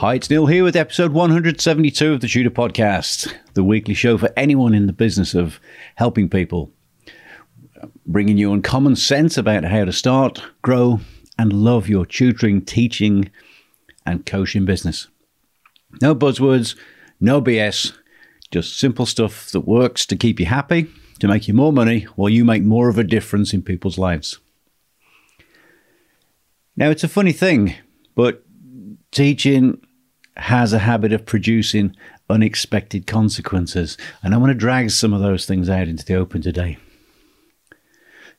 Hi, it's Neil here with episode 172 of the Tutor Podcast, the weekly show for anyone in the business of helping people, bringing you uncommon sense about how to start, grow, and love your tutoring, teaching, and coaching business. No buzzwords, no BS, just simple stuff that works to keep you happy, to make you more money, while you make more of a difference in people's lives. Now, it's a funny thing, but teaching has a habit of producing unexpected consequences. And I want to drag some of those things out into the open today.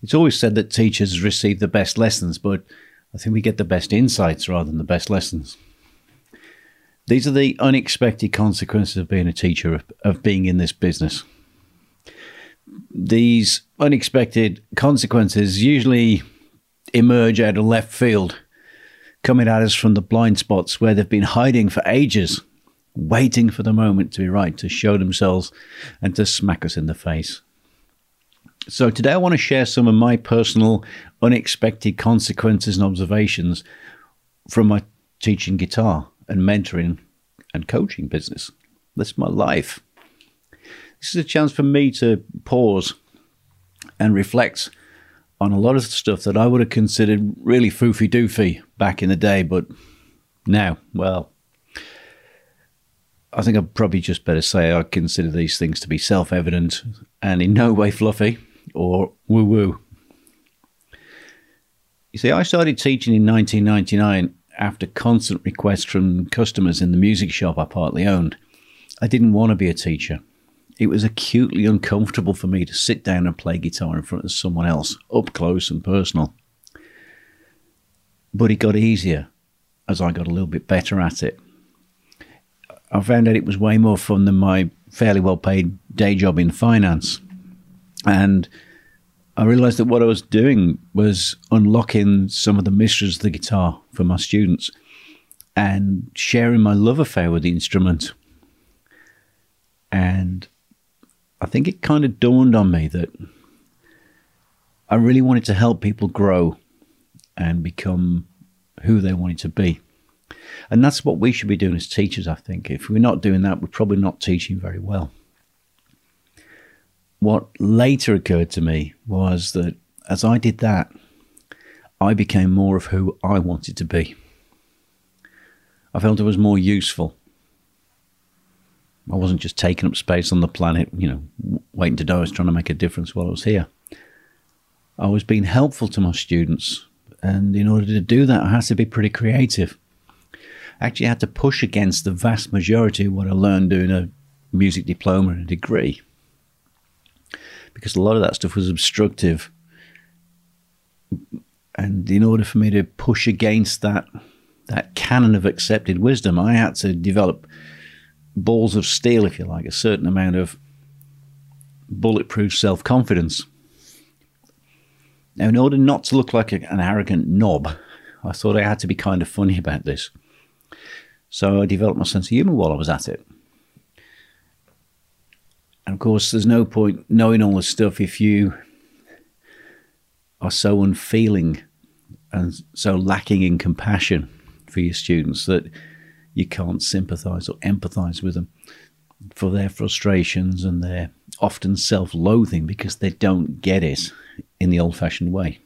It's always said that teachers receive the best lessons, but I think we get the best insights rather than the best lessons. These are the unexpected consequences of being a teacher, of, of being in this business. These unexpected consequences usually emerge out of left field coming at us from the blind spots where they've been hiding for ages, waiting for the moment to be right to show themselves and to smack us in the face. So, today I want to share some of my personal unexpected consequences and observations from my teaching guitar and mentoring and coaching business. That's my life. This is a chance for me to pause and reflect on a lot of stuff that I would have considered really foofy doofy back in the day, but now, well, I think I'd probably just better say I consider these things to be self evident and in no way fluffy or woo woo. You see, I started teaching in 1999 after constant requests from customers in the music shop I partly owned. I didn't want to be a teacher. It was acutely uncomfortable for me to sit down and play guitar in front of someone else, up close and personal. But it got easier as I got a little bit better at it. I found out it was way more fun than my fairly well paid day job in finance. And I realized that what I was doing was unlocking some of the mysteries of the guitar for my students and sharing my love affair with the instrument. And I think it kind of dawned on me that I really wanted to help people grow and become who they wanted to be. And that's what we should be doing as teachers, I think. If we're not doing that, we're probably not teaching very well. What later occurred to me was that as I did that, I became more of who I wanted to be. I felt I was more useful. I wasn't just taking up space on the planet, you know, waiting to die. I was trying to make a difference while I was here. I was being helpful to my students. And in order to do that, I had to be pretty creative. I actually had to push against the vast majority of what I learned doing a music diploma and a degree. Because a lot of that stuff was obstructive. And in order for me to push against that, that canon of accepted wisdom, I had to develop balls of steel, if you like, a certain amount of bulletproof self confidence. Now, in order not to look like an arrogant knob, I thought I had to be kind of funny about this. So I developed my sense of humor while I was at it. And of course, there's no point knowing all this stuff if you are so unfeeling and so lacking in compassion for your students that you can't sympathize or empathize with them for their frustrations and their often self loathing because they don't get it in the old fashioned way.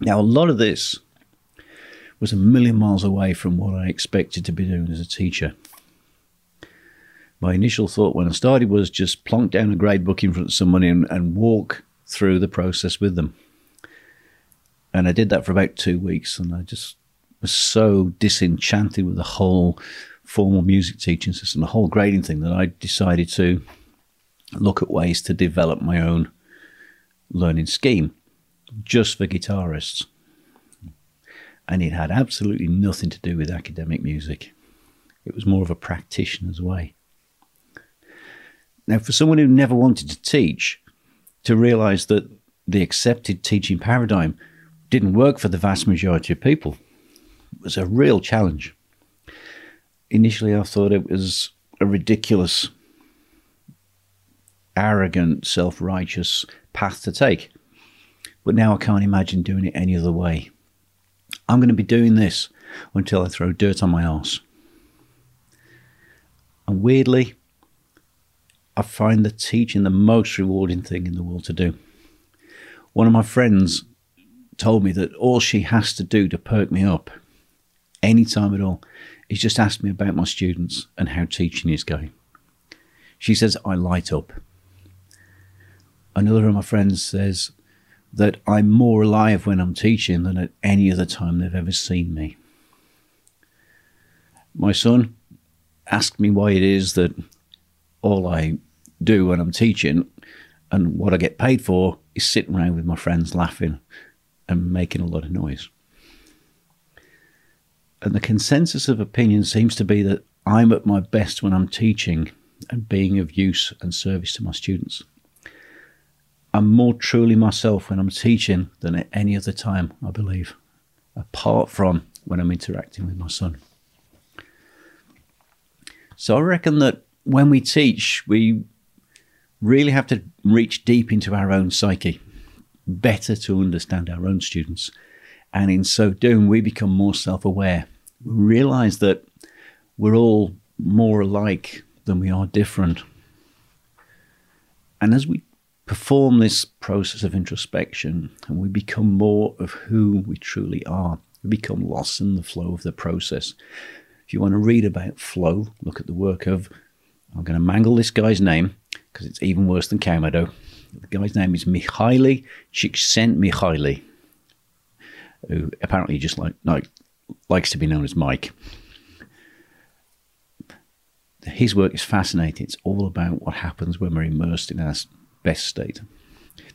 Now, a lot of this was a million miles away from what I expected to be doing as a teacher. My initial thought when I started was just plonk down a grade book in front of somebody and, and walk through the process with them. And I did that for about two weeks, and I just was so disenchanted with the whole formal music teaching system, the whole grading thing, that I decided to look at ways to develop my own learning scheme just for guitarists. And it had absolutely nothing to do with academic music. It was more of a practitioner's way. Now, for someone who never wanted to teach, to realize that the accepted teaching paradigm didn't work for the vast majority of people was a real challenge. Initially, I thought it was a ridiculous, arrogant, self righteous path to take. But now I can't imagine doing it any other way. I'm going to be doing this until I throw dirt on my arse. And weirdly, I find the teaching the most rewarding thing in the world to do. One of my friends told me that all she has to do to perk me up any time at all is just ask me about my students and how teaching is going. She says, I light up. Another of my friends says that I'm more alive when I'm teaching than at any other time they've ever seen me. My son asked me why it is that all I do when I'm teaching and what I get paid for is sitting around with my friends laughing and making a lot of noise. And the consensus of opinion seems to be that I'm at my best when I'm teaching and being of use and service to my students. I'm more truly myself when I'm teaching than at any other time, I believe, apart from when I'm interacting with my son. So I reckon that when we teach, we really have to reach deep into our own psyche, better to understand our own students. And in so doing, we become more self aware. We realize that we're all more alike than we are different. And as we perform this process of introspection and we become more of who we truly are, we become lost in the flow of the process. If you want to read about flow, look at the work of, I'm going to mangle this guy's name because it's even worse than Kamado. The guy's name is Mihaly Csikszentmihalyi, who apparently just like, like likes to be known as Mike. His work is fascinating. It's all about what happens when we're immersed in our best state.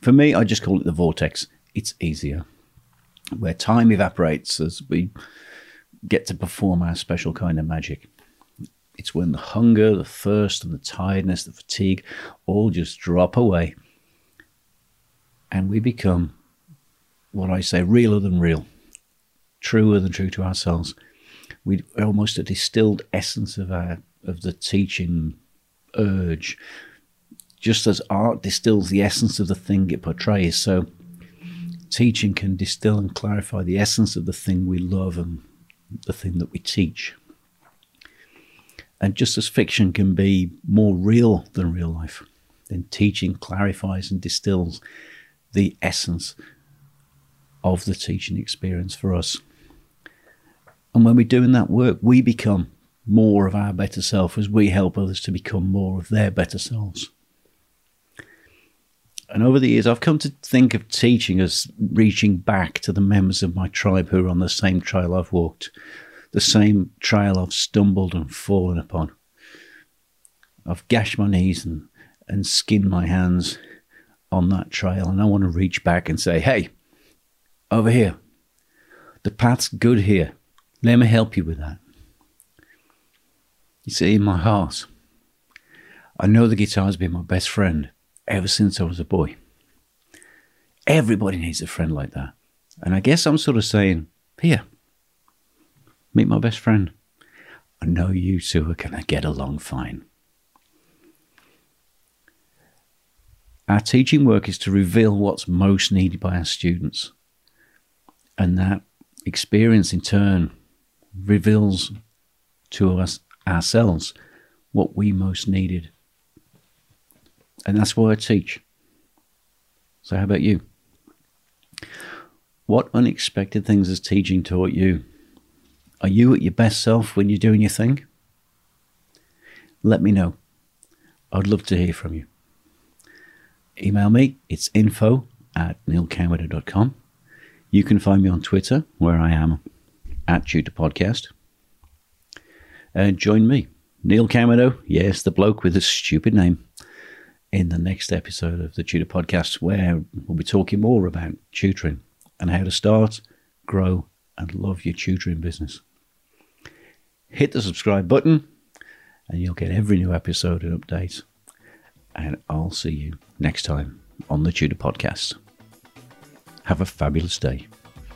For me, I just call it the vortex. It's easier. Where time evaporates as we get to perform our special kind of magic. It's when the hunger, the thirst, and the tiredness, the fatigue all just drop away. And we become what I say realer than real, truer than true to ourselves. We're almost a distilled essence of our of the teaching urge. Just as art distills the essence of the thing it portrays, so teaching can distill and clarify the essence of the thing we love and the thing that we teach. And just as fiction can be more real than real life, then teaching clarifies and distills the essence of the teaching experience for us. And when we're doing that work, we become more of our better self as we help others to become more of their better selves. And over the years, I've come to think of teaching as reaching back to the members of my tribe who are on the same trail I've walked, the same trail I've stumbled and fallen upon. I've gashed my knees and, and skinned my hands on that trail, and I want to reach back and say, hey, over here, the path's good here. Let me help you with that. You see, in my heart, I know the guitar's been my best friend ever since I was a boy. Everybody needs a friend like that. And I guess I'm sort of saying, here, meet my best friend. I know you two are going to get along fine. Our teaching work is to reveal what's most needed by our students. And that experience in turn reveals to us ourselves what we most needed. And that's why I teach. So, how about you? What unexpected things has teaching taught you? Are you at your best self when you're doing your thing? Let me know. I'd love to hear from you. Email me, it's info at neilkamado.com. You can find me on Twitter, where I am at Tutor Podcast. And join me, Neil Kamado, yes, the bloke with the stupid name, in the next episode of the Tutor Podcast, where we'll be talking more about tutoring and how to start, grow, and love your tutoring business. Hit the subscribe button, and you'll get every new episode and update. And I'll see you next time on the Tutor Podcast. Have a fabulous day.